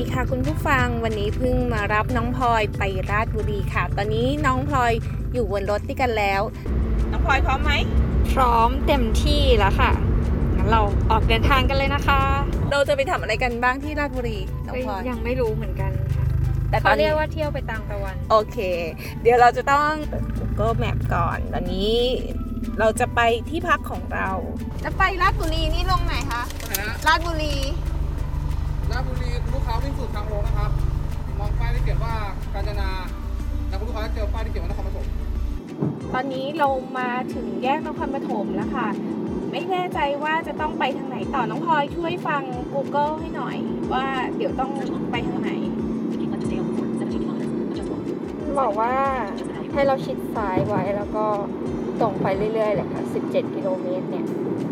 ดีค่ะคุณผู้ฟังวันนี้เพิ่งมารับน้องพลอยไปราชบุรีค่ะ ตอนนี้น้องพลอยอยู่บนรถด้วยกันแล้ว น้องพลอยพร้อมไหมพร้อมเต็มที่แล้วค่ะงั้นเราออกเดินทางกันเลยนะคะ เราจะไปทำอะไรกันบ้างที่ราชบุรีน้องพลอยยังไม่รู้เหมือนกันค่ะแต่ตอเขานเรีนี้ยกว่าเที่ยวไปตามตะวัน โอเค เดี๋ยวเราจะต้องเปิด Google Map ก่อนตอนนี้เราจะไปที่พักของเรา จะไปราชบุรีนี่ลงไหนคะราชบุรี ราชบุรีคุณลูกค้าวิ่งสู่ทางลงนะครับ มองป้ายที่เขียนว่ากาญจนาแล้วคุณลูกค้าจะเจอป้ายที่เขียนว่านครปฐมตอนนี้เรามาถึงแยกนครปฐมแล้วค่ะ ไม่แน่ใจว่าจะต้องไปทางไหนต่อน้องพลอยช่วยฟัง Google ให้หน่อย ว่าเดี๋ยวต้องไปทางไหนบอกว่าให้เราชิดซ้ายไว้แล้วก็ตรงไปเรื่อยๆเลยค่ะ17 กิโลเมตรเนี่ย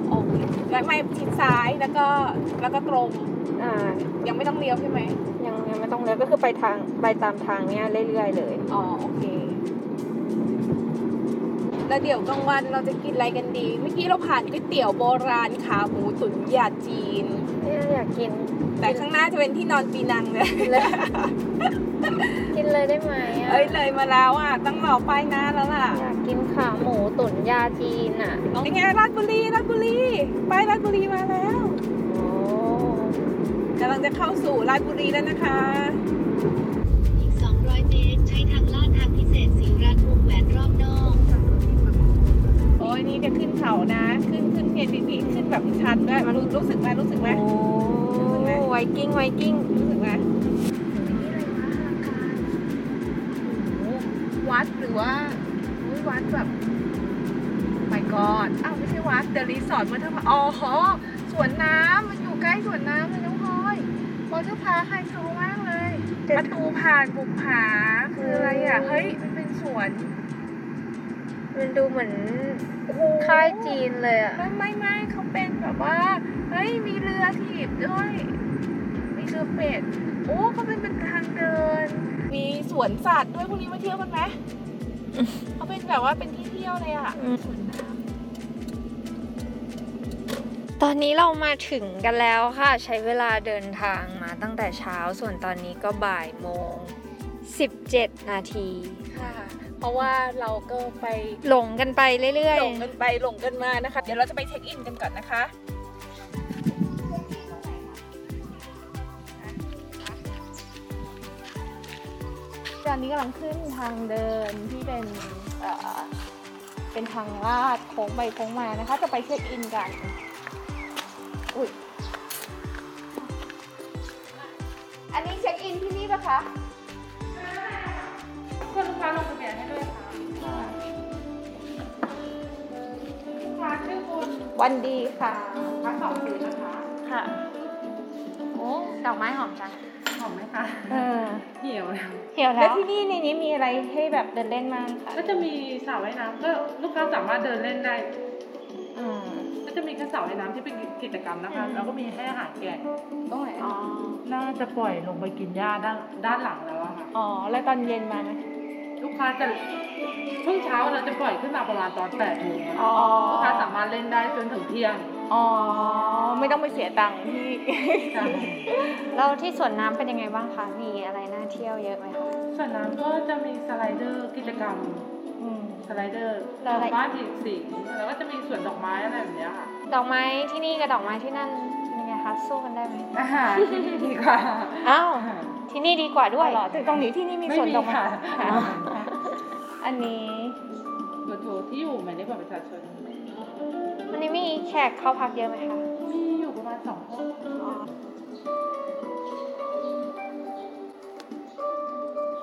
โอเค แล้วไม่ชิดซ้ายแล้วก็แล้วก็ตรง อ่ายังไม่ต้องเลี้ยวใช่ไหมยังยังไม่ต้องเลี้ยวก็คือไปทางไปตามทางเนี้ยเรื่อยๆเลย อ๋อโอเค แล้วเดี๋ยวกลางวันเราจะกินอะไรกันดี เมื่อกี้เราผ่านก๋วยเตี๋ยวโบราณขาหมูตุ๋นยาจีนเนี่ยอยากกิน แต่ข้างหน้าจะเป็นที่นอนปีนังเลยเลยกินเลยได้ไหมอะเอ้ยเลยมาแล้วอะต้องรอป้ายหน้าแล้วล่ะ อยากกินขาหมูตุ๋นยาจีนอะเป็นไงราชบุรีราชบุรีป้ายราชบุรีมาแล้วโอ้ กำลังจะเข้าสู่ราชบุรีแล้วนะคะ อีก 200 เมตร ใช้ทางลาดทางพิเศษสีรัฐวงแหวนรอบนอก โอ้ยนี่จะขึ้นเขานะ ขึ้นขึ้นเพียนพีขึ้นแบบชันด้วยรู้รู้สึกไหมรู้สึกไหมโอ้ไวกิ้งไวกิ้งรู้สึกไหมวัดหรือว่าอุ๊ยวัดแบบไม่กอดอ้าวไม่ใช่วัดเดรีสอร์ทมันเถอะอ๋อหอสวนน้ำมันอยู่ใกล้สวนน้ำเลยน้องพ ลอยบอเทอร์พาร์คไฮโซมากเลยประตูผ่านบุกผาคืออะไรอะ เฮ้ย มันเป็นสวน มันดูเหมือนโอ้โหค่ายจีนเลยอะ ไม่ไม่ไม่เขาเป็นแบบว่า เฮ้ย มีเรือถีบด้วย มีเรือเป็ด โอ้เขาเป็นเป็นทางเดิน มีสวนสัตว์ด้วยพวกนี้มาเที่ยวกันไหมเขาเป็นแบบว่าเป็นที่เที่ยวเลยอะอืมสวนน้ ตอนนี้เรามาถึงกันแล้วค่ะ ใช้เวลาเดินทางมาตั้งแต่เช้าส่วนตอนนี้ก็บ่ายโมง 17 นาทีำค่ะ เพราะว่าเราก็ไปหลงกันไปเรื่อยหลงกันไปหลงกันมานะคะ เดี๋ยวเราจะไปเช็คอินกันก่อนนะคะตอนนี้กำลังขึ้นทางเดินที่เป็นเอ่อเป็นทางลาดโค้งไปโค้งมานะคะ จะไปเช็คอินกัน อุ้ยอันนี้เช็คอินที่นี่ปะคะคุณลูกค้าลงทะเบียนให้ด้วยค่ะลูกค้าชื่อคุณวันดีค่ะ พักสองคืนนะคะ ค่ะๆโอ้ดอกไม้หอมจัง หอมไหมคะเออเหี่ยวแล้วเหี่ยวแล้แล้ววที่นี่ในนี้มีอะไรให้แบบเดินเล่นบ้างคะก็จะมีสระว่ายน้ำก็ลูกค้าสามารถเดินเล่นได้ อืมก็ จะมีแค่สระว่ายน้ำที่เป็นกิจกรรมนะคะ แล้วก็มีให้อาหารแกะตรงไหนอ๋อน่าจะปล่อยลงไปกินหญ้าด้านด้านหลังแล้วอะค่ะอ๋อ แล้วตอนเย็นมาไหมลูกค้าจะช่วงเช้าเราจะปล่อยขึ้นมาประมาณตอนแปดโมงอ๋อลูกค้าสามารถเล่นได้จนถึงเที่ยง อ๋อ ไม่ต้องไปเสียตังค์ที่ค่ะแล้วที่สวนน้ำเป็นยังไงบ้างคะ มีอะไรน่าเที่ยวเยอะไหมคะส่วนน้ำก็จะมีสไลเดอร์กิจกรรมอืม สไลเดอร์แล้วอะไรบ้านอีกสิงแล้วก็จะมีสวนดอกไม้อะไรแบบเนี้ยค่ะ ดอกไม้ที่นี่กับดอกไม้ที่นั่นเป็นยังไงคะสู้กันได้ไหมอาหารที่นี่ดีกว่าอ้าวที่นี่ดีกว่าด้วยเหรอแต่ตรงนี้ที่นี่มีไม่สวนมีดอกไม้ค่ะค่ะอันนี้เบอร์โทรที่อยู่หมายเลขบัตรประชาชนวันนี้มีแขกเข้าพักเยอะไหมคะมีอยู่ประมาณสอง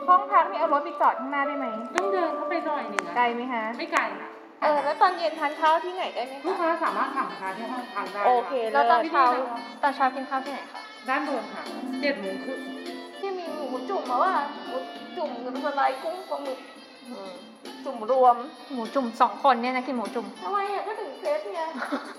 ห้องห้องพักนี่เอารถไปจอดข้างหน้าได้ไหมต้องเดินเข้าไปหน่อยหนึ่งนะไกลไหมคะ ไม่ไกลค่ะเออ แล้วตอนเย็นทานข้าวที่ไหนได้ไหมลูกคะค้าสามารถสั่งราคาที่ห้องพักได้โอเคค่ะแล้วตอนลิศเช้าตอนเช้ากินข้าวที่ไหนคะด้านบนค่ะเจ็ดโมงครึ่งที่มีหมูจุ่มมาว่าหมูจุ่มน้ำสไลด์กุ้งปลาหมึก จุ่มรวมหมูจุ่มสองคนเนี่ยนะกินหมูจุ่มทำไมอะก็ถึงเซตไง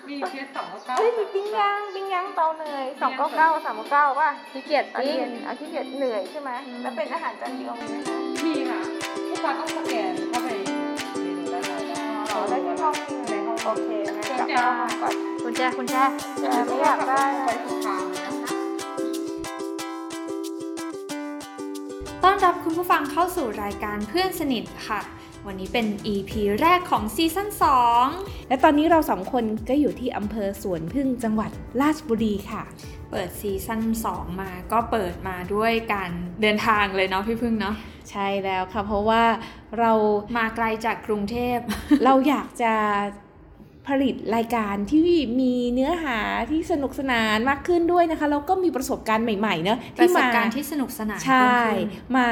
มีเคสสองเก้าเฮ้ยมีปิ้งย่างปิ้งย่างเตาเนยสองเก้าเก้าสามเก้าป่ะขี้เกียจตอนปิ้งเย็นอาที่เกียจเหนื่อยใช่ไหมแล้วเป็นอาหารจานเดียวไหมคะมีค่ะทุกวันต้องสแกนเข้าไปเมนูด้านในอ๋อได้ที่ห้องนี่ในห้องโอเคงั้นกลับเข้าห้องก่อนคุณแจคุณแจแต่ไม่อยากได้ไปทุกทาง ต้อนรับคุณผู้ฟังเข้าสู่รายการเพื่อนสนิทค่ะ วันนี้เป็น EP แรกของซีซั่น2 และตอนนี้เราสองคนก็อยู่ที่อำเภอสวนพึ่งจังหวัดราชบุรีค่ะ เปิดซีซั่น2 มาก็เปิดมาด้วยการเดินทางเลยเนาะพี่พึ่งเนาะใช่แล้วค่ะ เพราะว่าเรามาไกลจากกรุงเทพ เราอยากจะ ผลิตรายการที่มีเนื้อหาที่สนุกสนานมากขึ้นด้วยนะคะ แล้วก็มีประสบการณ์ใหม่ๆเนอะประสบมาการณ์ที่สนุกสนานใช่เพิ่มขึ้นมา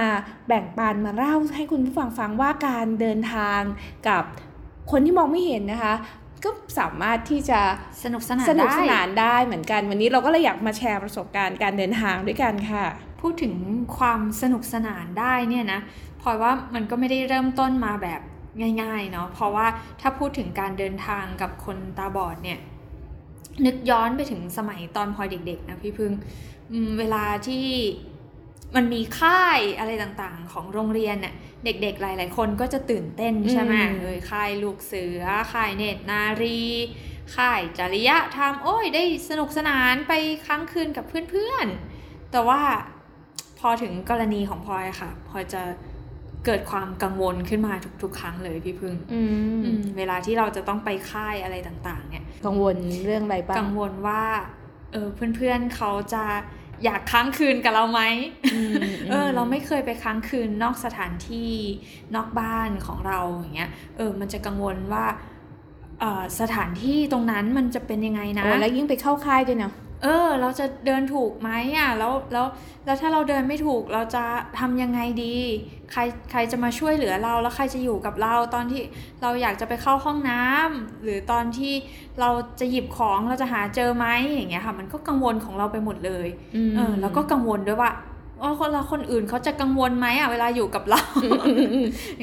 แบ่งปันมาเล่าให้คุณผู้ฟังฟังว่าการเดินทางกับคนที่มองไม่เห็นนะคะ ก็สามารถที่จะสนุกสนานสนุกได้สนานได้เหมือนกัน วันนี้เราก็เลยอยากมาแชร์ประสบการณ์การเดินทางด้วยกันค่ะ พูดถึงความสนุกสนานได้เนี่ยนะพลอยว่ามันก็ไม่ได้เริ่มต้นมาแบบ ง่ายๆเนาะเพราะว่าถ้าพูดถึงการเดินทางกับคนตาบอดเนี่ยนึกย้อนไปถึงสมัยตอนพลอยเด็กๆนะพี่พึ่งอืมเวลาที่มันมีค่ายอะไรต่างๆ ของโรงเรียนเนี่ยเด็กๆหลาย ๆ คนก็จะตื่นเต้นใช่ไหมอืมเอยค่ายลูกเสือค่ายเนตรนารีค่ายจริยธรรมโอ้ยได้สนุกสนานไปค้างคืนกับเพื่อนๆ แต่ว่าพอถึงกรณีของพลอยอะค่ะพลอยจะ เกิดความกังวลขึ้นมาทุกๆ ครั้งเลยพี่พึ่งอืมอืมเวลาที่เราจะต้องไปค่ายอะไรต่างๆ เนี่ย กังวลเรื่องอะไรบ้าง กังวลว่า เออเพื่อนๆเขาจะอยากค้างคืนกับเราไหมอืมเออ เราไม่เคยไปค้างคืนนอกสถานที่นอกบ้านของเราอย่างเงี้ย เออ มันจะกังวลว่าเออสถานที่ตรงนั้นมันจะเป็นยังไงนะโอ้แล้วยิ่งไปเข้าค่ายด้วยเนาะ เออ เราจะเดินถูกไหมอะแล้วแล้วแล้วถ้าเราเดินไม่ถูกเราจะทำยังไงดี ใครใครจะมาช่วยเหลือเราแล้วใครจะอยู่กับเราตอนที่เราอยากจะไปเข้าห้องน้ำหรือตอนที่เราจะหยิบของเราจะหาเจอไหมอย่างเงี้ยค่ะ มันก็กังวลของเราไปหมดเลยเออแล้วก็กังวลด้วยว่า ว่าคนเราคนอื่นเขาจะกังวลไหมอะเวลาอยู่กับเรา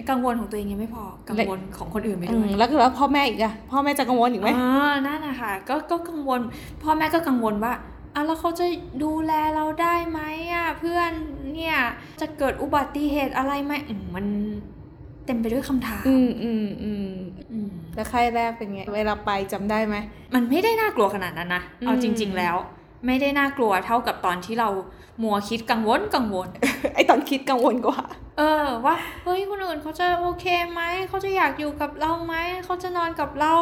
กังวลของตัวเองยังไม่พอกังวลของคนอื่นไปอืด้วมยแล้วก็แล้วพ่อแม่อีกอะพ่อแม่จะกังวลอีกไหมเออนั่นนะคะก็ก็กังวล พ่อแม่ก็กังวลว่าอะแล้วเขาจะดูแลเราได้ไหมอะเพื่อนเนี่ยจะเกิดอุบัติเหตุอะไรไหมอืมมันเต็มไปด้วยคำถามอืมอืมอืมอืมแล้วค่ายแรกเป็นไง เวลาไปจำได้ไหม มันไม่ได้น่ากลัวขนาดนั้นนะ เอาอืมจริง ๆ แล้ว ไม่ได้น่ากลัวเท่ากับตอนที่เรามัวคิดกังวลกังวล ไอตอนคิดกังวลกว่า เออว่าเฮ้ยคนอื่นเขาจะโอเคไหมเขาจะอยากอยู่กับเราไหมเขาจะนอนกับเรา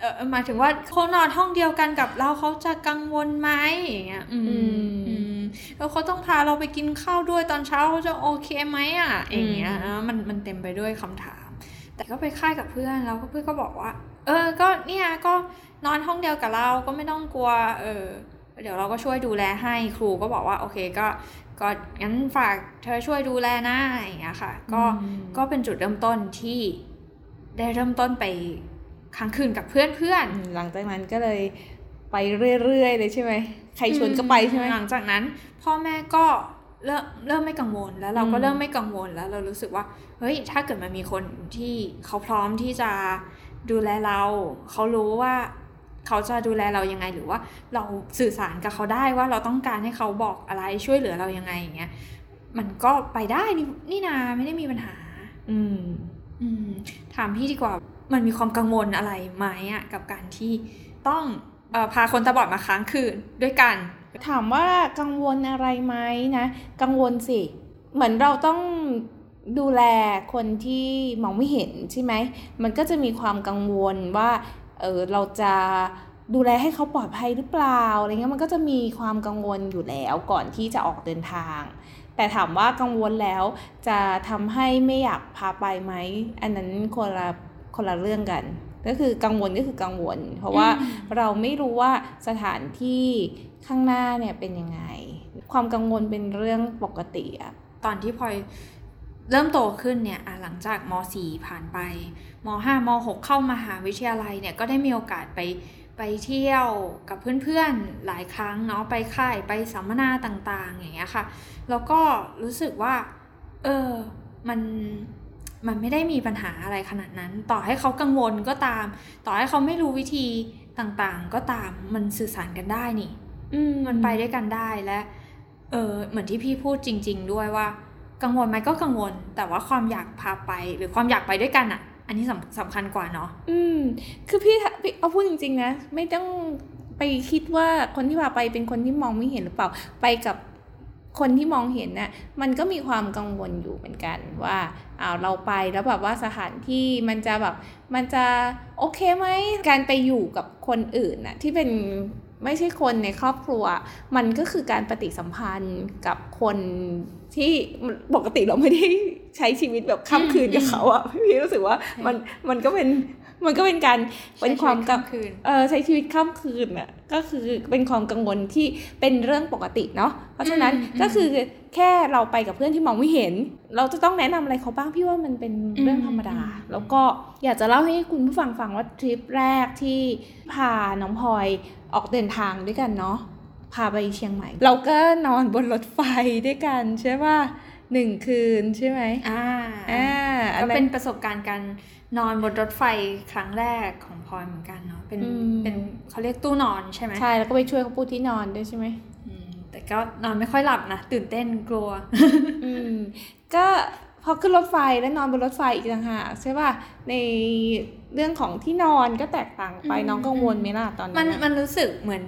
เออหมายถึงว่าเขานอนห้องเดียวกันกับเราเขาจะกังวลไหมอย่างเงี้ยอืมอืมอืมแล้วเขาต้องพาเราไปกินข้าวด้วยตอนเช้าเขาจะโอเคไหมอะอย่างเงี้ยอืมนะมันมันเต็มไปด้วยคำถาม แต่ก็ไปค่ายกับเพื่อนแล้วก็เพื่อนก็บอกว่า เออ ก็เนี่ยก็นอนห้องเดียวกับเราก็ไม่ต้องกลัว เออ เดี๋ยวเราก็ช่วยดูแลให้ครูก็บอกว่าโอเคก็ก็งั้นฝากเธอช่วยดูแลนะอย่างเงี้ยค่ะ ก็อืมก็เป็นจุดเริ่มต้นที่ได้เริ่มต้นไปค้างคืนกับเพื่อนเพื่อนอืมหลังจากนั้นก็เลยไปเรื่อยๆเลยใช่ไหมใครชวนก็ไปใช่ไหมหลังจากนั้น พ่อแม่ก็เริ่มเริ่มไม่กังวลแล้วเราก็อืมเริ่มไม่กังวลแล้ว เรารู้สึกว่าเฮ้ยถ้าเกิดมันมีคนที่เขาพร้อมที่จะดูแลเรา เขารู้ว่า เขาจะดูแลเรายังไง หรือว่าเราสื่อสารกับเขาได้ว่าเราต้องการให้เขาบอกอะไรช่วยเหลือเรายังไงอย่างเงี้ยมันก็ไปได้นี่นี่นาไม่ได้มีปัญหา อืม อืมถามพี่ดีกว่ามันมีความกังวลอะไรไหมอะกับการที่ต้องเออพาคนตาบอดมาค้างคืนด้วยกัน ถามว่ากังวลอะไรไหมนะกังวลสิ เหมือนเราต้องดูแลคนที่มองไม่เห็นใช่ไหม มันก็จะมีความกังวลว่า เออเราจะดูแลให้เขาปลอดภัยหรือเปล่าอะไรเงี้ยมันก็จะมีความกังวลอยู่แล้วก่อนที่จะออกเดินทาง แต่ถามว่ากังวลแล้วจะทำให้ไม่อยากพาไปไหมอันนั้นคนละคนละเรื่องกัน ก็คือกังวลก็คือกังวล เพราะว่าอืมเราไม่รู้ว่าสถานที่ข้างหน้าเนี่ยเป็นยังไง ความกังวลเป็นเรื่องปกติอะตอนที่พลอย เริ่มโตขึ้นเนี่ยอะหลังจากม .4 ผ่านไปม .5 ม .6 เข้ามหาวิทยาลัยเนี่ยก็ได้มีโอกาสไปไปเที่ยวกับเพื่อนๆหลายครั้งเนาะไปค่ายไปสัมมนาต่างๆ อย่างเงี้ยค่ะแล้วก็รู้สึกว่า เออมันมันไม่ได้มีปัญหาอะไรขนาดนั้น ต่อให้เขากังวลก็ตาม ต่อให้เขาไม่รู้วิธีต่างๆ ก็ตามมันสื่อสารกันได้นี่ อืมมันไปด้วยกันได้และ เออเหมือนที่พี่พูดจริง ๆ ด้วยว่า กังวลไหมก็กังวล แต่ว่าความอยากพาไปหรือความอยากไปด้วยกันอะอันนี้สำสำคัญกว่าเนาะอืม คือพี่พี่เอาพูดจริง ๆ นะ ไม่ต้องไปคิดว่าคนที่พาไปเป็นคนที่มองไม่เห็นหรือเปล่าไปกับคนที่มองเห็นน่ะมันก็มีความกังวลอยู่เหมือนกันว่าอ้าวเราไปแล้วแบบว่าสถานที่มันจะแบบมันจะโอเคไหมการไปอยู่กับคนอื่นน่ะที่เป็น ไม่ใช่คนในครอบครัว มันก็คือการปฏิสัมพันธ์กับคนที่ปกติเราไม่ได้ใช้ชีวิตแบบข้ามคืนกับเขาอะพี่รู้สึกว่ามันมันก็เป็น มันก็เป็นการเป็นความกังคืนเออใช้ชีวิตข้ามคืนอะก็คือเป็นความกังวลที่เป็นเรื่องปกติเนาะเพราะฉะนั้นอืมก็คือแค่เราไปกับเพื่อนที่มองไม่เห็น เราจะต้องแนะนำอะไรเขาบ้างพี่ว่ามันเป็นเรื่องธรรมดาอืมแล้วก็อยากจะเล่าให้คุณผู้ฟังฟังว่าทริปแรกที่พาน้องพลอยออกเดินทางด้วยกันเนาะพาไปเชียงใหม่ เราก็นอนบนรถไฟด้วยกันใช่ป่ะหนึ่งคืนใช่ไหมอ่าอ่าอัก็นนั้นเป็นประสบการณ์การ นอนบนรถไฟครั้งแรกของพลอยเหมือนกันเนาะเป็นอืมเป็นเขาเรียกตู้นอนใช่ไหมใช่แล้วก็ไปช่วยเขาปูที่นอนด้วยใช่ไหมอืมแต่ก็นอนไม่ค่อยหลับนะตื่นเต้นกลัวอืมก็พอขึ้นรถไฟแล้วนอนบนรถไฟอีกต่างหากใช่ป่ะในเรื่องของที่นอนก็แตกต่างไปอืมน้องกังวลไหมล่ะตอนมันั้นนอะมันรู้สึกเหมือน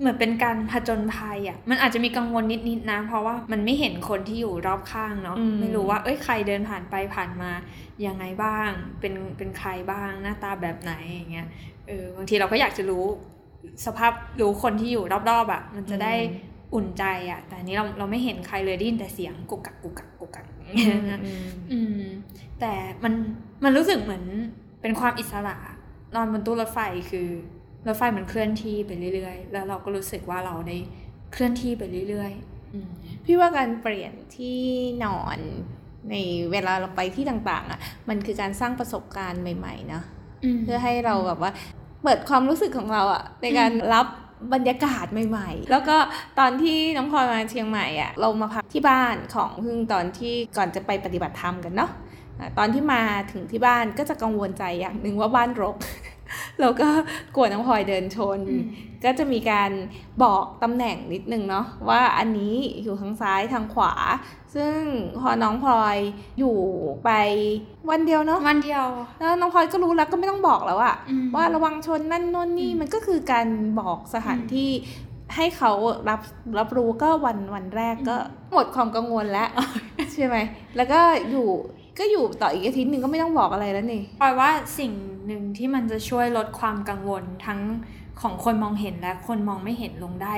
เหมือนเป็นการผจญภัยอะ่ะ มันอาจจะมีกังวลนิดๆนะ เพราะว่ามันไม่เห็นคนที่อยู่รอบข้างเนาะ ไม่รู้ว่า เอ้ย ใครเดินผ่านไปผ่านมายังไงบ้าง เป็นเป็นใครบ้าง หน้าตาแบบไหนอย่างเงี้ย เออ บางทีเราก็อยากจะรู้สภาพรู้คนที่อยู่รอบๆอะ่ะ มันจะได้อุ่นใจอะ่ะ แต่อันนี้เราเราไม่เห็นใครเลยได้ยินแต่เสียงกุกกักกุกกักกุกกักอย่างอืเงี้ยมนะอืมอืม แต่มันมันรู้สึกเหมือนเป็นความอิสระ นอนบนตู้รถไฟคือ รถไฟมันเคลื่อนที่ไปเรื่อยๆ แล้วเราก็รู้สึกว่าเราได้เคลื่อนที่ไปเรื่อยๆอืมพี่ว่าการเปลี่ยนที่นอนในเวลาเราไปที่ต่างๆ อะ มันคือการสร้างประสบการณ์ใหม่ๆนะเพื่อให้เราแบบว่าเปิดความรู้สึกของเราอะในการรับบรรยากาศใหม่ ๆ แล้วก็ตอนที่น้องพลอยมาเชียงใหม่อะเรามาพักที่บ้านของพึ่งตอนที่ก่อนจะไปปฏิบัติธรรมกันเนาะอะตอนที่มาถึงที่บ้านก็จะกังวลใจอย่างหนึ่งว่าบ้านรก แล้วก็กลัวน้องพลอยเดินชนอืมก็จะมีการบอกตำแหน่งนิดนึงเนาะว่าอันนี้อยู่ทางซ้ายทางขวา ซึ่งพอน้องพลอยอยู่ไปวันเดียวเนาะวันเดียว แล้วน้องพลอยก็รู้แล้วก็ไม่ต้องบอกแล้วอะอืมว่าระวังชนนั่นโน่นนี่อืมมันก็คือการบอกสถานที่ให้เขารับรับรู้ก็วันวันแรกก็หมดความกังวลแล้ว ใช่ไหม แล้วก็อยู่ ก็อยู่ต่ออีกอาทิตย์หนึ่งก็ไม่ต้องบอกอะไรแล้วนี่พลอยว่าสิ่งหนึ่งที่มันจะช่วยลดความกังวลทั้งของคนมองเห็นและคนมองไม่เห็นลงได้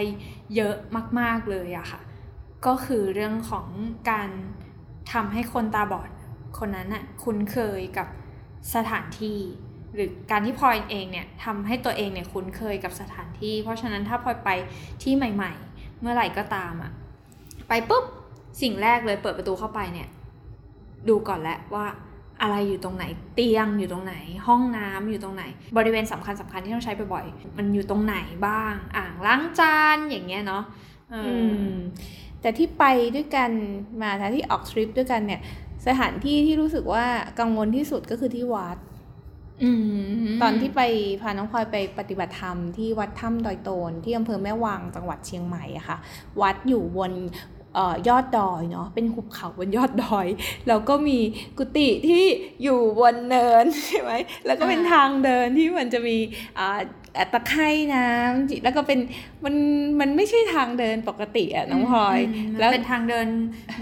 เยอะมาก ๆเลยอะค่ะ ก็คือเรื่องของการทำให้คนตาบอดคนนั้นอะคุ้นเคยกับสถานที่ หรือการที่พลอยเองเนี่ยทำให้ตัวเองเนี่ยคุ้นเคยกับสถานที่ เพราะฉะนั้นถ้าพลอยไปที่ใหม่ ๆ เมื่อไหร่ก็ตามอะไปปุ๊บสิ่งแรกเลยเปิดประตูเข้าไปเนี่ย ดูก่อนแหละว่าอะไรอยู่ตรงไหนเตียงอยู่ตรงไหน ห้องน้ำอยู่ตรงไหน บริเวณสำคัญสำคัญที่ต้องใช้บ่อยๆมันอยู่ตรงไหนบ้าง อ่างล้างจานอย่างเงี้ยเนาะเอออืมแต่ที่ไปด้วยกันมาถ้าที่ออกทริปด้วยกันเนี่ย สถานที่ที่รู้สึกว่ากังวลที่สุดก็คือที่วัดอืมตอนที่ไปพาน้องพลอยไปปฏิบัติธรรมที่วัดถ้ำดอยโตนที่อำเภอแม่วางจังหวัดเชียงใหม่อะค่ะ วัดอยู่บนเอ่อ ยอดดอยเนาะเป็นหุบเขาบนยอดดอย แล้วก็มีกุฏิที่อยู่บนเนินใช่ไหมแล้วก็เป็นทางเดินที่มันจะมีอ่าอ่า ตะไคร่น้ำแล้วก็เป็นมันมันไม่ใช่ทางเดินปกติอะน้องพลอยมแล้วเป็นทางเดิน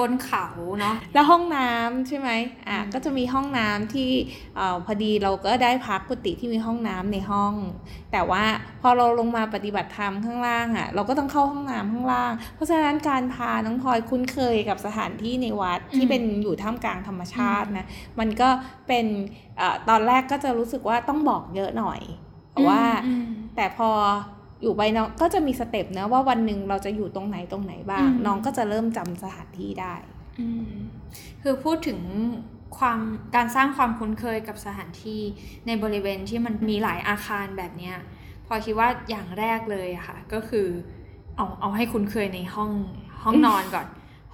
บนเขาเนาะแล้วห้องน้ำใช่ไหมอะอืมก็จะมีห้องน้ำที่เอ่อพอดีเราก็ได้พักกุฏิที่มีห้องน้ำในห้อง แต่ว่าพอเราลงมาปฏิบัติธรรมข้างล่างอะเราก็ต้องเข้าห้องน้ำข้างล่าง เพราะฉะนั้นการพาน้องพลอยคุ้นเคยกับสถานที่ในวัดที่เป็นอยู่ท่ามกลางธรรมชาตินะมันก็เป็นเออตอนแรกก็จะรู้สึกว่าต้องบอกเยอะหน่อย แต่ว่าอืมแต่พออยู่ไปน้องก็จะมีสเต็ปนะว่าวันหนึ่งเราจะอยู่ตรงไหนตรงไหนบ้างอืมน้องก็จะเริ่มจำสถานที่ได้อืมคือพูดถึงความการสร้างความคุ้นเคยกับสถานที่ในบริเวณที่มันมีหลายอาคารแบบเนี้ยพอคิดว่าอย่างแรกเลยอะค่ะ ก็คือเอาเอาให้คุ้นเคยในห้องห้องนอนก่อน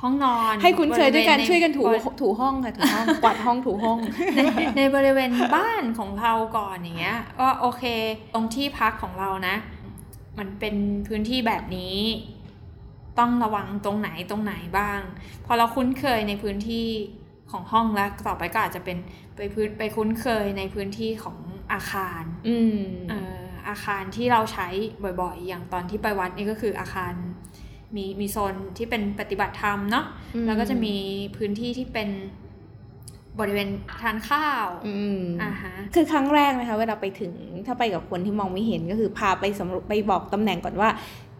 ห้องนอน ให้คุ้นเคยด้วยกันบริเวณช่วยกันถูบริถูห้องค่ะถูห้องกวาดห้องถูห้องในในบริเวณบ้านของเราก่อนอย่างเงี้ยว่าโอเค ตรงที่พักของเรานะ มันเป็นพื้นที่แบบนี้ ต้องระวังตรงไหนตรงไหนบ้าง พอเราคุ้นเคยในพื้นที่ของห้องแล้วต่อไปก็อาจจะเป็นไปพื้นไปคุ้นเคยในพื้นที่ของอาคาร อืมเอ่ออาคารที่เราใช้บ่อยๆ อย่างตอนที่ไปวัดนี่ก็คืออาคาร มีมีโซนที่เป็นปฏิบัติธรรมเนาะอืมแล้วก็จะมีพื้นที่ที่เป็นบริเวณทานข้าวอืมอ่าฮะคือครั้งแรกนะคะเวลาไปถึงถ้าไปกับคนที่มองไม่เห็นก็คือพาไปสำรวจไปบอกตำแหน่งก่อนว่า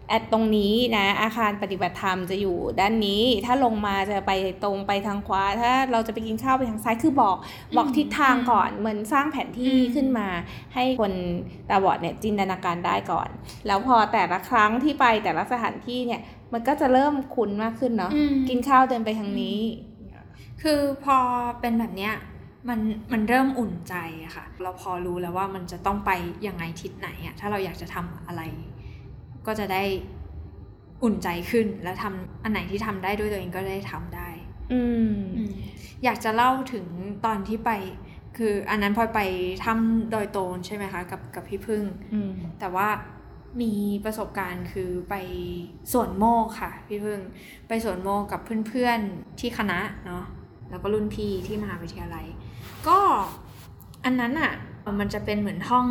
แอดตรงนี้นะอาคารปฏิบัติธรรมจะอยู่ด้านนี้ ถ้าลงมาจะไปตรงไปทางขวา ถ้าเราจะไปกินข้าวไปทางซ้ายคือบอกบอกทิศทางก่อนเหมือนสร้างแผนที่อืมขึ้นมา ให้คนตาบอดเนี่ยจินตนาการได้ก่อน แล้วพอแต่ละครั้งที่ไปแต่ละสถานที่เนี่ย มันก็จะเริ่มคุ้นมากขึ้นเนาะอืมกินข้าวเดินไปทางนี้ คือพอเป็นแบบเนี้ยมันมันเริ่มอุ่นใจอะค่ะ เราพอรู้แล้วว่ามันจะต้องไปยังไงทิศไหนอะถ้าเราอยากจะทำอะไร ก็จะได้อุ่นใจขึ้นแล้วทำอันไหนที่ทำได้ด้วยตัวเองก็ได้ทำได้อืมอืมอยากจะเล่าถึงตอนที่ไป คืออันนั้นพลอยไปถ้ำดอยโตนใช่ไหมคะ กับกับพี่พึ่งอืมแต่ว่า มีประสบการณ์คือไปสวนโมกค่ะ พี่พึ่งไปสวนโมกกับเพื่อนๆที่คณะเนาะแล้วก็รุ่นพี่ที่มหาวิทยาลัย ก็อันนั้นอะ่ะมันจะเป็นเหมือนห้อง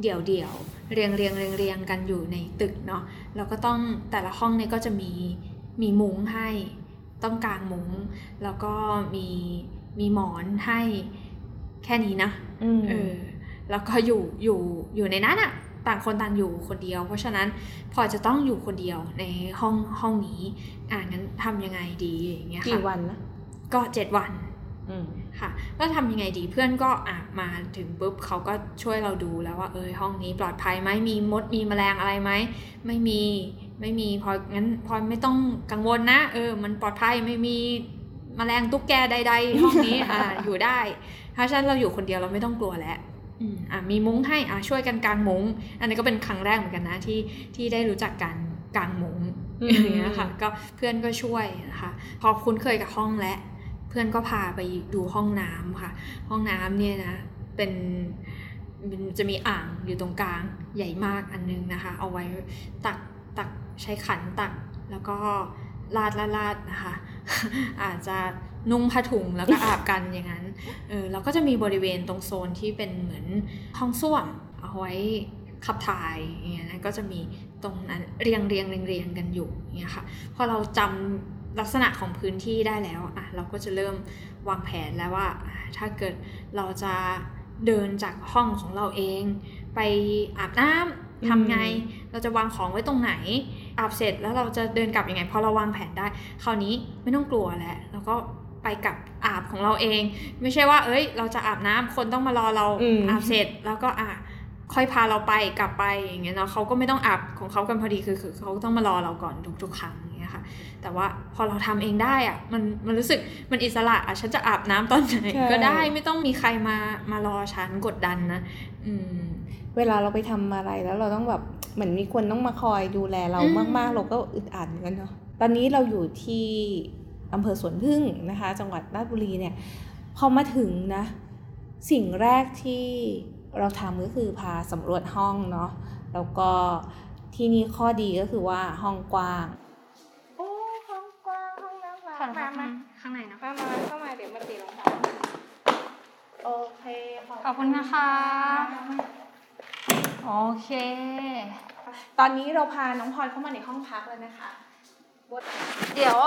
เดี่ยวๆเรียงเรียงเรียงเรียงกันอยู่ในตึกเนาะแล้วก็ต้องแต่ละห้องเนี่ยก็จะมีมีมุ้งให้ต้องกางมุ้ง แล้วก็มีมีหมอนให้แค่นี้นะอืมเออแล้วก็อยู่อยู่อยู่ในนั้นอะ ต่างคนต่างอยู่คนเดียว เพราะฉะนั้นพอจะต้องอยู่คนเดียวในห้องห้องนี้ อ่างั้นทำยังไงดีอย่างเงี้ยกี่ค่ะวันนะก็เจ็ดวันอืมค่ะแล้วทำยังไงดีเพื่อนก็อะมาถึงปุ๊บเขาก็ช่วยเราดูแล้วว่าเออห้องนี้ปลอดภัยไหมมีมดมีแมลงอะไรไหมไม่มีไม่มีพองั้นพอไม่ต้องกังวลนะเออ มันปลอดภัยไม่มีแมลงตุ๊กแกใดๆห้องนี้อ่าอยู่ได้ ถ้าฉะนันเราอยู่คนเดียวเราไม่ต้องกลัวแล้ว อืมอะมีมุ้งให้อะช่วยกันกางมุ้ง อันนี้ก็เป็นครั้งแรกเหมือนกันนะที่ที่ได้รู้จักการกางมุ้งอืมอย่างเงี้ยค่ะ ก็เพื่อนก็ช่วยนะคะ พอคุ้นเคยกับห้องแล้วเพื่อนก็พาไปดูห้องน้ำค่ะ ห้องน้ำเนี่ยนะเป็นมันจะมีอ่างอยู่ตรงกลางใหญ่มากอันนึงนะคะ เอาไว้ตักตักใช้ขันตักแล้วก็ลาดลาดลาดนะคะ อาจจะ นุ่งผ้าถุงแล้วก็อาบกันอย่างนั้น เออแล้วก็จะมีบริเวณตรงโซนที่เป็นเหมือนห้องส้วมเอาไว้ขับถ่ายอย่างเงี้ยนะก็จะมีตรงนั้นเรียงเรียงเรียงเรียงกันอยู่อย่างเงี้ยค่ะ พอเราจำลักษณะของพื้นที่ได้แล้วอะเราก็จะเริ่มวางแผนแล้วว่าอะถ้าเกิดเราจะเดินจากห้องของเราเอง ไปอาบน้ำทำไง เราจะวางของไว้ตรงไหนอาบเสร็จแล้วเราจะเดินกลับยังไงพอเราวางแผนได้ คราวนี้ไม่ต้องกลัวแล้วแล้วก็ ไปกับอาบของเราเอง ไม่ใช่ว่า เอ้ย เราจะอาบน้ำคนต้องมารอเราอืมอาบเสร็จแล้วก็อะค่อยพาเราไปกลับไปอย่างเงี้ยเนาะเขาก็ไม่ต้องอาบของเขากันพอดีคือคือเขาต้องมารอเราก่อนทุกๆครั้งอย่างเงี้ยค่ะ แต่ว่าพอเราทำเองได้อะมันมันรู้สึกมันอิสระอะฉันจะอาบน้ำตอนไหนใช่ก็ได้ไม่ต้องมีใครมามารอฉันกดดันนะอืมเวลาเราไปทำอะไรแล้วเราต้องแบบเหมือนมีคนต้องมาคอยดูแลเราอืมมาก ๆ เราก็อึดอัดเหมือนกันเนาะตอนนี้เราอยู่ที่ อำเภอสวนพึ่งนะคะ จังหวัดราชบุรีเนี่ยพอมาถึงนะสิ่งแรกที่เราทำก็คือพาสำรวจห้องเนาะแล้วก็ที่นี่ข้อดีก็คือว่าห้องกว้างโอ้ห้องกว้างห้องน้ำฝั่งมามาข้างในนะมามาเข้ามาเดี๋ยวมาตีรองเท้าโอเคขอบคุณนะคะโอเค ตอนนี้เราพาน้องพลอยเข้ามาในห้องพักแล้วนะคะ เดี๋ยว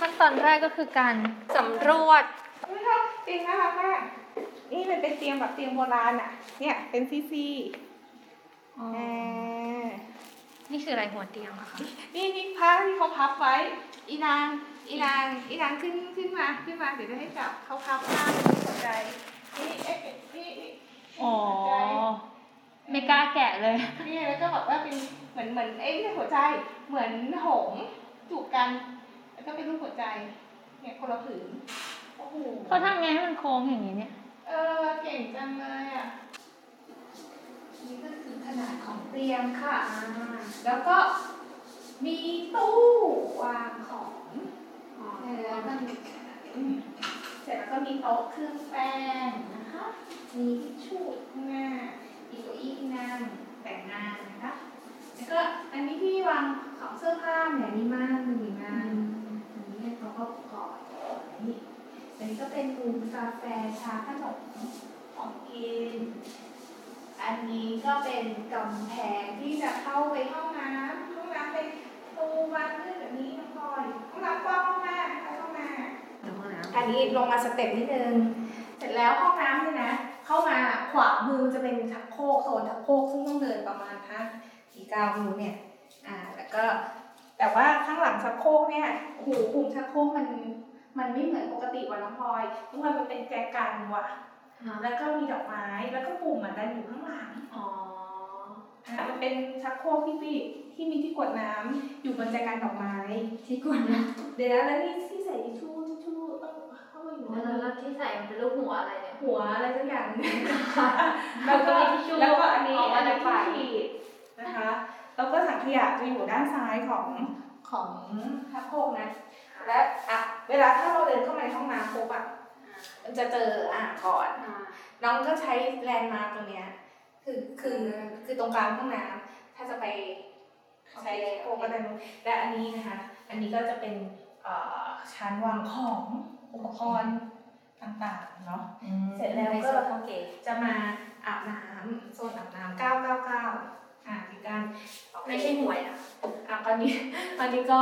ขั้นตอนแรกก็คือการสำรวจไม่ชอบเตียงน่ารักมากนี่มันเป็นเตียงแบบเตียงโบราณอะ เนี่ยเป็นซี่ซี่อ๋อเออนี่คืออะไรหัวเตียงอะคะ นี่นี่ผ้าที่เขาพับไว้ อีนางอีนางอีนางขึ้นขึ้นมาขึ้นมาเดี๋ยวจะให้จับเขาพับผ้าเป็นหัวใจนี่เอ๊ะเอ๊ะนี่นี่อ๋อหัวใจไม่กล้าแกะเลยนี่แล้วก็แบบว่าเป็นเหมือนเหมือนเอ้ยไม่ใช่หัวใจเหมือนหงส์จูบกัน แล้วก็เป็นรูปหัวใจ เนี่ยคนละผืนโอ้โหเขาทำไงให้มันโค้งอย่างนี้เนี่ย เออเก่งจังเลยอะ นี่ก็คือขนาดของเตียงค่ะ แล้วก็มีตู้วางของอ๋อแล้วก็มีอืมเสร็จแล้วก็มีโต๊ะเครื่องแป้งนะคะ มีทิชชู่ข้างหน้ามีเก้าอี้นั่งแต่งหน้านะคะ แล้วก็อันนี้ที่วางของเสื้อผ้าเนี่ยมีม่านมีม่านอันนี้เขาก็กอดนี่อัน หมุมกาแฟชาขนมของกิน อันนี้ก็เป็นกำแพงที่จะเข้าไปห้องน้ำห้องน้ำเป็นตูบานขึ้นแบบนี้น้องพลอยห้องน้ำกว้างมากๆไปห้องน้ำอันนี้ลงมาสเต็ปนิดนึงเสร็จแล้วห้องน้ำเนี่ยนะ เข้ามาขวามือจะเป็นชักโครกโซนชักโครกซึ่งต้องเดินประมาณห้าสี่เก้านิ้วเนี่ยอ่าแล้วก็แต่ว่าข้างหลังชักโครกเนี่ยหูปุ่มชักโครกมัน มันไม่เหมือนปกติว่ะน้องพลอยทุกวันมันเป็นแจกันว่ะ แล้วก็มีดอกไม้ แล้วก็ปุ่มมันดันอยู่ข้างหลัง อ๋ออะมันเป็นชักโครกที่พี่ที่มีที่กดน้ำอยู่บนแจกันดอกไม้ ที่กวนนะเดี๋ยวนะแล้วนี่ที่ใส่ทิชชู่ทิชชู่ต้องเข้ามาอยู่ในแล้วแล้วที่ใส่มันเป็นรูปหัวอะไรเนี่ย หัวอะไรสักอย่างหนึ่งแล้แล้ววก็ก็มีทิชชู่แล้วก็อันนี้ออกอัมานจากนี้ปากที่ฉีดนะคะ แล้วก็ถังขยะจะอยู่ด้านซ้ายของของชักโครกนะ และอะเวลาถ้าเราเดินเข้ามาในห้องน้ำปุ๊บอะมันจะเจออ่างก่อน น้องก็ใช้แลนด์มาร์กตรงเนี้ยคือคือคือตรงกลางห้องน้ำถ้าจะไปใช้โครงกระดานและอันนี้นะคะ อันนี้ก็จะเป็นเอ่อชั้นวางของอุปกรณ์ต่างๆเนาะเสร็จแล้วก็โอเคจะมาอาบน้ำโซนอาบน้ำ999อ่ามีการไม่ใช่หวยอะ อะตอนนี้ตอนนี้ก็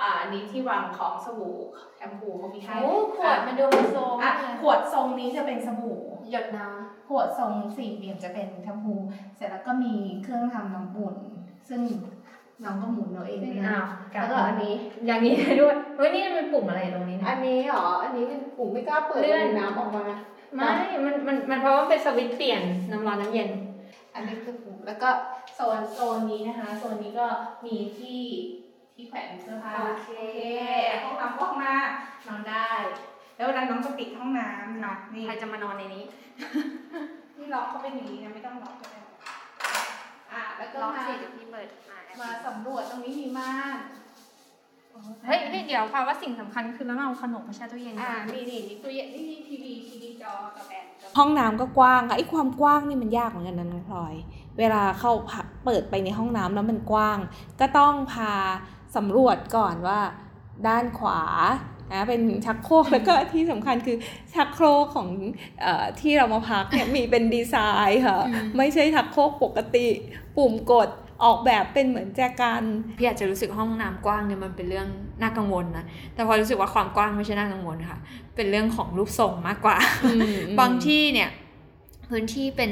อ่าอันนี้ที่วางของสบู่แชมพูเขามีให้โอ้ขวดมันดูโซมอะมากเลยขวดทรงนี้จะเป็นสบู่หยดน้ขวดทรงสี่เหลี่ยมจะเป็นแชมพู เสร็จแล้วก็มีเครื่องทำน้ำอุ่น ซึ่งน้องก็หมุนเอาเองำนะอ้าวแล้วก็อันนี้อย่างนี้ด้วยเฮ้ยนี่มันเป็นปุ่มอะไรตรงนี้อัเนี่ยนนี้เหรอ อันนี้เป็นปุ่มไม่กล้าเปิดเลื่อนน้ำออกมา ไม่ มัน มัน มันเพราะว่าเป็นสวิตช์เปลี่ยนน้ำร้อนน้ำเย็น อันนี้คือปุ่มแล้วก็โซนโซนนี้นะคะ โซนนี้ก็มีที่ที่แขวนเสื้อผ้าโอเคห้องน้ำก็มานอนได้ แล้วเวลาน้องจะปิดห้องน้ำเนาะนี่ใครจะมานอนในนี้ที่ล็อกเขาเป็นอย่างนี้นะไม่ต้องล็อกก็ได้อะแล้วก็ล็อกมาสิเดี๋ยวพี่เปิดมามาสำรวจตรงนี้มีม่าน เฮ้ยเฮ้ยเดี๋ยวพาว่าสิ่งสำคัญคือแล้วเราเอาขนมมาแช่ตู้เย็นอ่านี่นี่นี่ตู้เย็นนี่นี่ทีวีทีวีจอกับแบนห้องน้ำก็กว้างอะไอ้ความกว้างนี่มันยากเหมือนกันนะน้องพลอย เวลาเข้าพักเปิดไปในห้องน้ำแล้วมันกว้าง ก็ต้องพาสำรวจก่อนว่า ด้านขวานะเป็นชักโครกแล้วก็ที่สำคัญคือชักโครกของเออที่เรามาพักเนี่ยมีเป็นดีไซน์ค่ะ ไม่ใช่ชักโครกปกติ ปุ่มกด ออกแบบเป็นเหมือนแจกันพี่อาจจะรู้สึกห้องน้ำกว้างเนี่ยมันเป็นเรื่องน่ากังวลนะแต่พอรู้สึกว่าความกว้างไม่ใช่น่ากังวลค่ะ เป็นเรื่องของรูปทรงมากกว่าอืมบางที่เนี่ย พื้นที่เป็น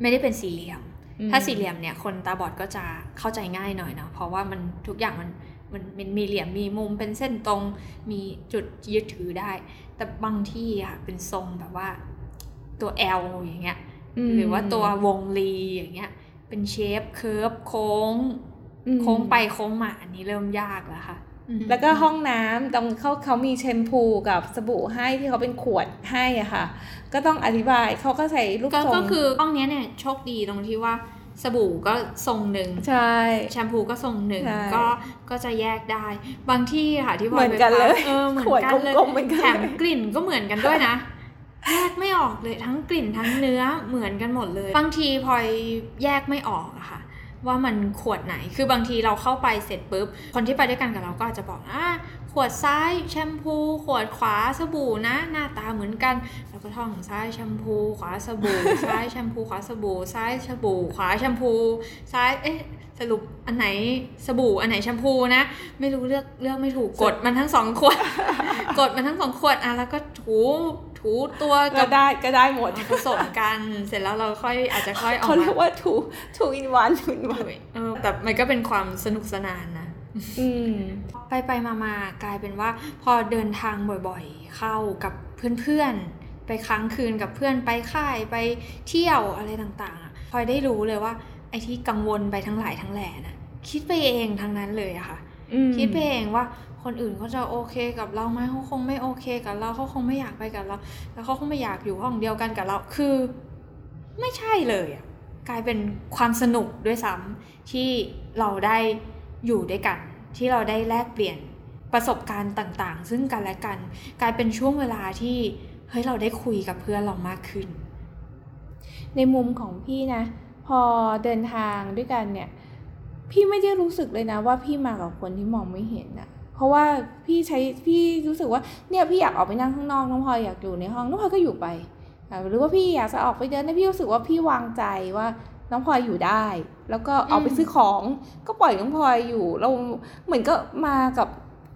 ไม่ได้เป็นสี่เหลี่ยมอืมถ้าสี่เหลี่ยมเนี่ยคนตาบอดก็จะเข้าใจง่ายหน่อยเนาะเพราะว่ามันทุกอย่างมันมันมันมีเหลี่ยมมีมุมเป็นเส้นตรง มีจุดยึดถือได้ แต่บางที่อะเป็นทรงแบบว่าตัว L อย่างเงี้ยมหรือว่าตัววงรีอย่างเงี้ย เป็น shape curve โค้งอืมโค้งไปโค้งมาอันนี้เริ่มยากแล้วค่ะ แล้วก็ห้องน้ำตรงเขาเขามีแชมพูกับสบู่ให้ที่เขาเป็นขวดให้อะค่ะ ก็ต้องอธิบายเขาก็ใส่ลูกก็ทรงก็คือห้องเนี้ยเนี่ยโชคดีตรงที่ว่าสบู่ก็ทรงหนึ่งใช่แชมพูก็ทรงหนึ่งใช่ก็ก็จะแยกได้ บางที่ค่ะที่พเหมือนกันเลยเออเหมือนขวดกันเลยกลมๆเหมือนกันแถมกลิ่นก็เหมือนกันด้วยนะ แยกไม่ออกเลยทั้งกลิ่นทั้งเนื้อเหมือนกันหมดเลย บางทีพลอยแยกไม่ออกอะค่ะ ว่ามันขวดไหน คือบางทีเราเข้าไปเสร็จปุ๊บ คนที่ไปด้วยกันกับเราก็อาจจะบอกอ่าขวดซ้ายแชมพู ขวดขวาสบู่นะ หน้าตาเหมือนกัน แล้วก็ท่องซ้ายแชมพู ขวาสบู่ ซ้ายแชมพูขวาสบู่ ซ้ายสบู่ ขวาแชมพู ซ้ายเอ๊ะสรุปอันไหนสบู่อันไหนแชมพูนะ ไม่รู้เลือกเลือกไม่ถูกกดมันทั้งสองขวด กดมันทั้งสองขวดอะแล้วก็ถู ถูตัวก็กับได้ก็ได้หมดผสมกันเสร็จแล้วเราค่อยอาจจะค่อยออกเขามาเรียกว่าถูถูอินวันถูอินวันเออแต่มันก็เป็นความสนุกสนานนะอืมไปไปมามากลายเป็นว่าพอเดินทางบ่อยๆ เข้ากับเพื่อนๆ ไปค้างคืนกับเพื่อนไปค่ายไปเที่ยวอะไรต่างๆอะพลอยได้รู้เลยว่า ไอ้ที่กังวลไปทั้งหลายทั้งแหล่นะคิดไปเองทั้งนั้นเลยอะค่ะอืมคิดไปเองว่า คนอื่นเขาจะโอเคกับเราไหมเขาคงไม่โอเคกับเราเขาคงไม่อยากไปกับเรา แล้วเขาคงไม่อยากอยู่ห้องเดียวกันกับเราคือ ไม่ใช่เลยอะกลายเป็นความสนุกด้วยซ้ำที่เราได้อยู่ด้วยกัน ที่เราได้แลกเปลี่ยนประสบการณ์ต่าง ๆ ซึ่งกันและกัน กลายเป็นช่วงเวลาที่เฮ้ยเราได้คุยกับเพื่อนเรามากขึ้น ในมุมของพี่นะ พอเดินทางด้วยกันเนี่ย พี่ไม่ได้รู้สึกเลยนะว่าพี่มากับคนที่มองไม่เห็นอะ เพราะว่าพี่ใช้พี่รู้สึกว่าเนี่ยพี่อยากออกไปนั่งข้างนอกน้องพลอยอยากอยู่ในห้องน้องพลอยก็อยู่ไปอะหรือว่าพี่อยากจะออกไปเดินนะพี่รู้สึกว่าพี่วางใจว่าน้องพลอยอยู่ได้ แล้วก็ออกไปซื้อของ ก็ปล่อยน้องพลอยอยู่เราเหมือนก็มากับ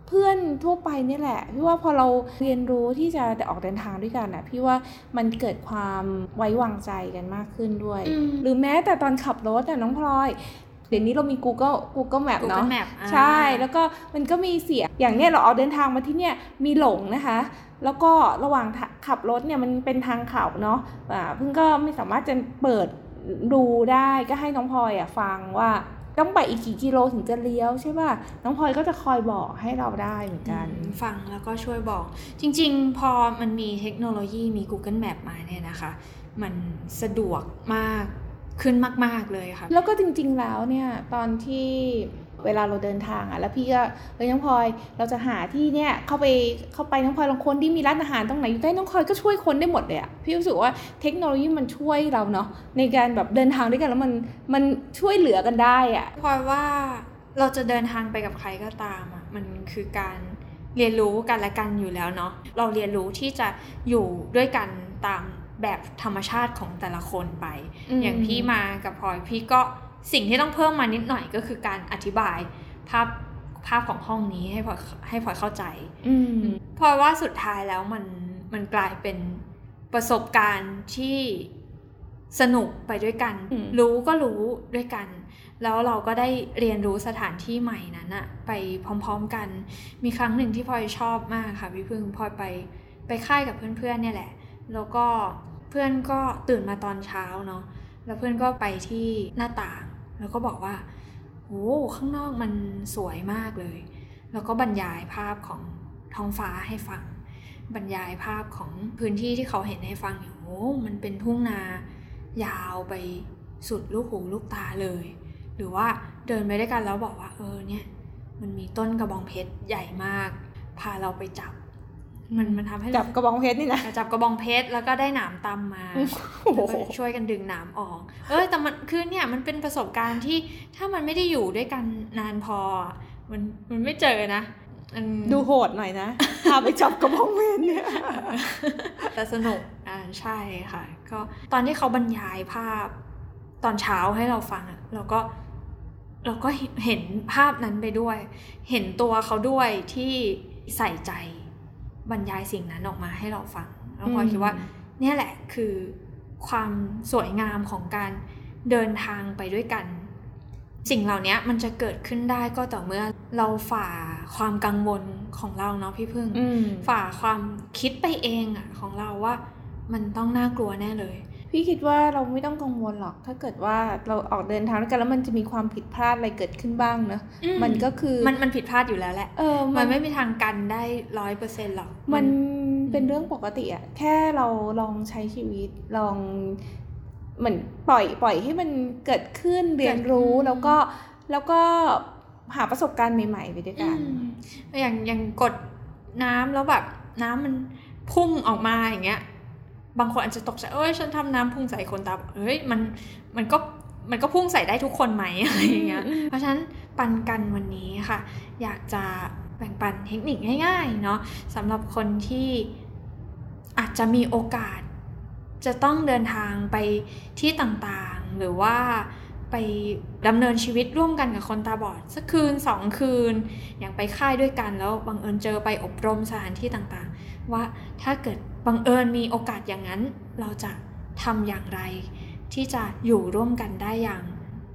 เพื่อนทั่วไปนี่แหละพี่ว่าพอเราเรียนรู้ที่จะออกเดินทางด้วยกันนะพี่ว่ามันเกิดความไว้วางใจกันมากขึ้นด้วยอืมหรือแม้แต่ตอนขับรถอะน้องพลอย เดี๋ยวนี้เรามี Google Google Map เนาะ Google Map อ่าใช่ แล้วก็มันก็มีเสียงอย่างเนี้ยเราเอาเดินทางมาที่เนี่ยมีหลงนะคะ แล้วก็ระหว่างทะขับรถเนี่ยมันเป็นทางเขาเนาะอ่าเพิ่งก็ไม่สามารถจะเปิดดูได้ก็ให้น้องพลอยอะฟังว่าต้องไปอีกกี่กิโลถึงจะเลี้ยวใช่ป่ะ น้องพลอยก็จะคอยบอกให้เราได้เหมือนกันอืมฟังแล้วก็ช่วยบอก จริง ๆ พอมันมีเทคโนโลยีมี Google Map มาเนี่ยนะคะ มันสะดวกมาก ขึ้นมาก ๆ เลยค่ะ แล้วก็จริง ๆ แล้วเนี่ย ตอนที่เวลาเราเดินทางอะแล้วพี่ก็เอ้ยน้องพลอยเราจะหาที่เนี่ยเข้าไปเข้าไปน้องพลอยลองคนที่มีร้านอาหารตรงไหนอยู่ใกล้น้องพลอยก็ช่วยคนได้หมดเลยอะพี่รู้สึกว่าเทคโนโลยีมันช่วยเราเนาะในการแบบเดินทางด้วยกันแล้วมันมันช่วยเหลือกันได้อะพลอยว่าเราจะเดินทางไปกับใครก็ตามอะมันคือการเรียนรู้กันและกันอยู่แล้วเนาะเราเรียนรู้ที่จะอยู่ด้วยกันตาม แบบธรรมชาติของแต่ละคนไปอืมอย่างพี่มากับพลอยพี่ก็สิ่งที่ต้องเพิ่มมานิดหน่อยก็คือการอธิบายภาพภาพของห้องนี้ให้พลอยให้พลอยเข้าใจอืมพลอยว่าสุดท้ายแล้วมันมันกลายเป็นประสบการณ์ที่สนุกไปด้วยกันอืมรู้ก็รู้ด้วยกัน แล้วเราก็ได้เรียนรู้สถานที่ใหม่นั้นอะไปพร้อมๆกัน มีครั้งหนึ่งที่พลอยชอบมากค่ะพี่พึ่งพลอยไปไปค่ายกับเพื่อนๆเนี่ยแหละ แล้วก็ เพื่อนก็ตื่นมาตอนเช้าเนาะแล้วเพื่อนก็ไปที่หน้าต่าง แล้วก็บอกว่าโอ้ข้างนอกมันสวยมากเลย แล้วก็บรรยายภาพของท้องฟ้าให้ฟัง บรรยายภาพของพื้นที่ที่เขาเห็นให้ฟังอย่างโอ้มันเป็นทุ่งนายาวไปสุดลูกหูลูกตาเลย หรือว่าเดินไปด้วยกันแล้วบอกว่าเออเนี่ยมันมีต้นกระบองเพชรใหญ่มาก พาเราไปจับ มันมันทำให้เราจับกระบองเพชรนี่นะจับกระบองเพชรแล้วก็ได้หนามตำมาโอ้โหแล้วก็ช่วยกันดึงหนามออก เออแต่มันคือเนี่ยมันเป็นประสบการณ์ที่ถ้ามันไม่ได้อยู่ด้วยกันนานพออะมันมันไม่เจอนะมันดูโหดหน่อยนะพาไปจับกระบองเพชรเนี่ยแต่สนุกอ่าใช่ค่ะ ก็ตอนที่เขาบรรยายภาพตอนเช้าให้เราฟังอะเราก็เราก็เห็นภาพนั้นไปด้วย เห็นตัวเขาด้วยที่ใส่ใจ บรรยายสิ่งนั้นออกมาให้เราฟังแล้วพลอยอืมคิดว่า เนี่ยแหละคือความสวยงามของการเดินทางไปด้วยกัน สิ่งเหล่านี้มันจะเกิดขึ้นได้ก็ต่อเมื่อเราฝ่าความกังวลของเราเนาะพี่พึ่งอืมฝ่าความคิดไปเองอะของเราว่ามันต้องน่ากลัวแน่เลย พี่คิดว่าเราไม่ต้องกังวลหรอก ถ้าเกิดว่าเราออกเดินทางด้วยกันแล้วมันจะมีความผิดพลาดอะไรเกิดขึ้นบ้างเนอะอืมมันก็คือมันมันผิดพลาดอยู่แล้วแหละเออมันไม่มีทางกันได้ร้อยเปอร์เซ็นต์หรอก มันเป็นเรื่องปกติอะแค่เราลองใช้ชีวิตลองเหมือนปล่อยปล่อยให้มันเกิดขึ้นเรียนรู้แล้วก็แล้วก็หาประสบการณ์ใหม่ๆไปด้วยกันอืมอย่างอย่างกดน้ำแล้วแบบน้ำมันพุ่งออกมาอย่างเงี้ย บางคนอาจจะตกใจเอ้ยฉันทำน้ำพุ่งใส่คนตาบอดเฮ้ยมันมันก็มันก็พุ่งใส่ได้ทุกคนไหมอะไรอย่างเงี้ย เพราะฉะนั้นปันกันวันนี้ค่ะ อยากจะแบ่งปันเทคนิคง่ายๆเนาะสำหรับคนที่อาจจะมีโอกาส จะต้องเดินทางไปที่ต่างๆ หรือว่าไปดำเนินชีวิตร่วมกันกับคนตาบอด สักคืนสองคืน อย่างไปค่ายด้วยกันแล้วบังเอิญเจอไปอบรมสถานที่ต่างๆ ว่าถ้าเกิด บังเอิญมีโอกาสอย่างนั้น เราจะทำอย่างไร ที่จะอยู่ร่วมกันได้อย่าง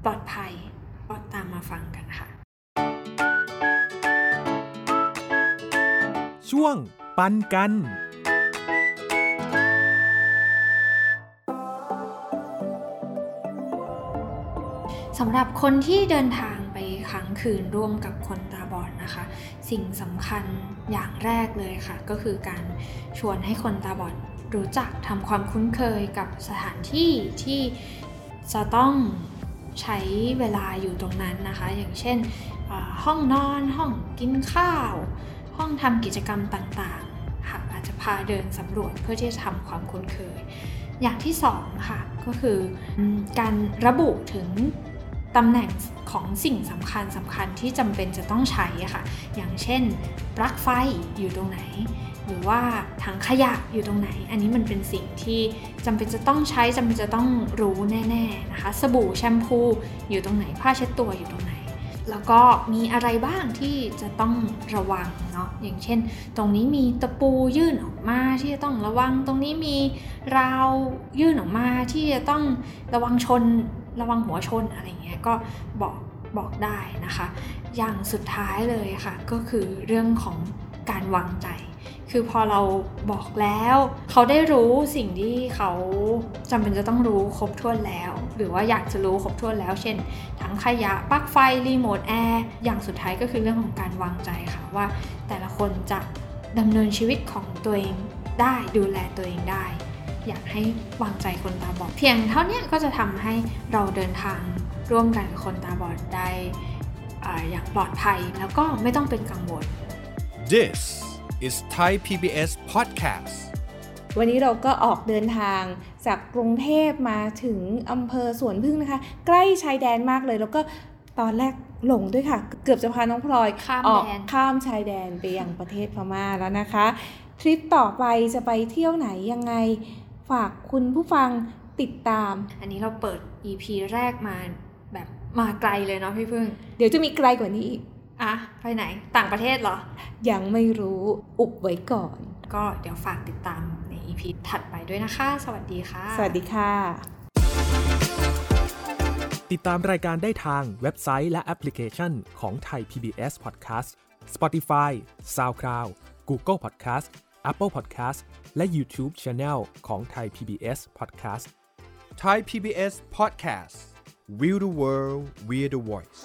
ปลอดภัยก็ตามมาฟังกันค่ะ ช่วงปันกันสำหรับคนที่เดินทางไปค้างคืนร่วมกับคน สิ่งสำคัญอย่างแรกเลยค่ะ ก็คือการชวนให้คนตาบอดรู้จักทำความคุ้นเคยกับสถานที่ที่จะต้องใช้เวลาอยู่ตรงนั้นนะคะ อย่างเช่นห้องนอนห้องกินข้าว ห้องทำกิจกรรมต่างๆค่ะอาจจะพาเดินสำรวจเพื่อที่จะทำความคุ้นเคย อย่างที่สองค่ะก็คือการระบุถึง ตำแหน่งของสิ่งสำคัญสำคัญที่จำเป็นจะต้องใช้ค่ะ อย่างเช่น ปลั๊กไฟอยู่ตรงไหน หรือว่าถังขยะอยู่ตรงไหน อันนี้มันเป็นสิ่งที่จำเป็นจะต้องใช้จำเป็นจะต้องรู้แน่ๆนะคะ สบู่แชมพูอยู่ตรงไหน ผ้าเช็ดตัวอยู่ตรงไหน แล้วก็มีอะไรบ้างที่จะต้องระวังเนาะ อย่างเช่น ตรงนี้มีตะปูยื่นออกมาที่จะต้องระวัง ตรงนี้มีราวยื่นออกมาที่จะต้องระวังชน ระวังหัวชนอะไรเงี้ยก็บอกบอกได้นะคะ อย่างสุดท้ายเลยค่ะ ก็คือเรื่องของการวางใจ คือพอเราบอกแล้ว เขาได้รู้สิ่งที่เขาจำเป็นจะต้องรู้ครบถ้วนแล้ว หรือว่าอยากจะรู้ครบถ้วนแล้ว เช่นทั้งขยะปลั๊กไฟ รีโมทแอร์อย่างสุดท้ายก็คือเรื่องของการวางใจค่ะว่า แต่ละคนจะดำเนินชีวิตของตัวเองได้ดูแลตัวเองได้ อยากให้วางใจคนตาบอด เพียงเท่านี้ก็จะทำให้เราเดินทางร่วมกันกับคนตาบอดได้อ่าอย่างปลอดภัยแล้วก็ไม่ต้องเป็นกังวล This is Thai PBS Podcast วันนี้เราก็ออกเดินทางจากกรุงเทพมาถึงอำเภอสวนพึ่งนะคะ ใกล้ชายแดนมากเลยแล้วก็ตอนแรกหลงด้วยค่ะ เกือบจะพาน้องพลอยข้ามออกแดนข้ามชายแดนไปยังประเทศพม่าแล้วนะคะ ทริปต่อไปจะไปเที่ยวไหนยังไง ฝากคุณผู้ฟังติดตาม อันนี้เราเปิด EP แรกมาแบบมาไกลเลยเนาะพี่พึ่ง เดี๋ยวจะมีไกลกว่านี้อีกอะไปไหนต่างประเทศเหรอ ยังไม่รู้อุบไว้ก่อน ก็เดี๋ยวฝากติดตามใน EP ถัดไปด้วยนะคะ สวัสดีค่ะ สวัสดีค่ะ ติดตามรายการได้ทางเว็บไซต์และแอปพลิเคชันของไทย PBS Podcast Spotify SoundCloud Google Podcast Apple Podcast และ YouTube Channel ของไทย PBS Podcast Thai PBS Podcast We the World We the Voice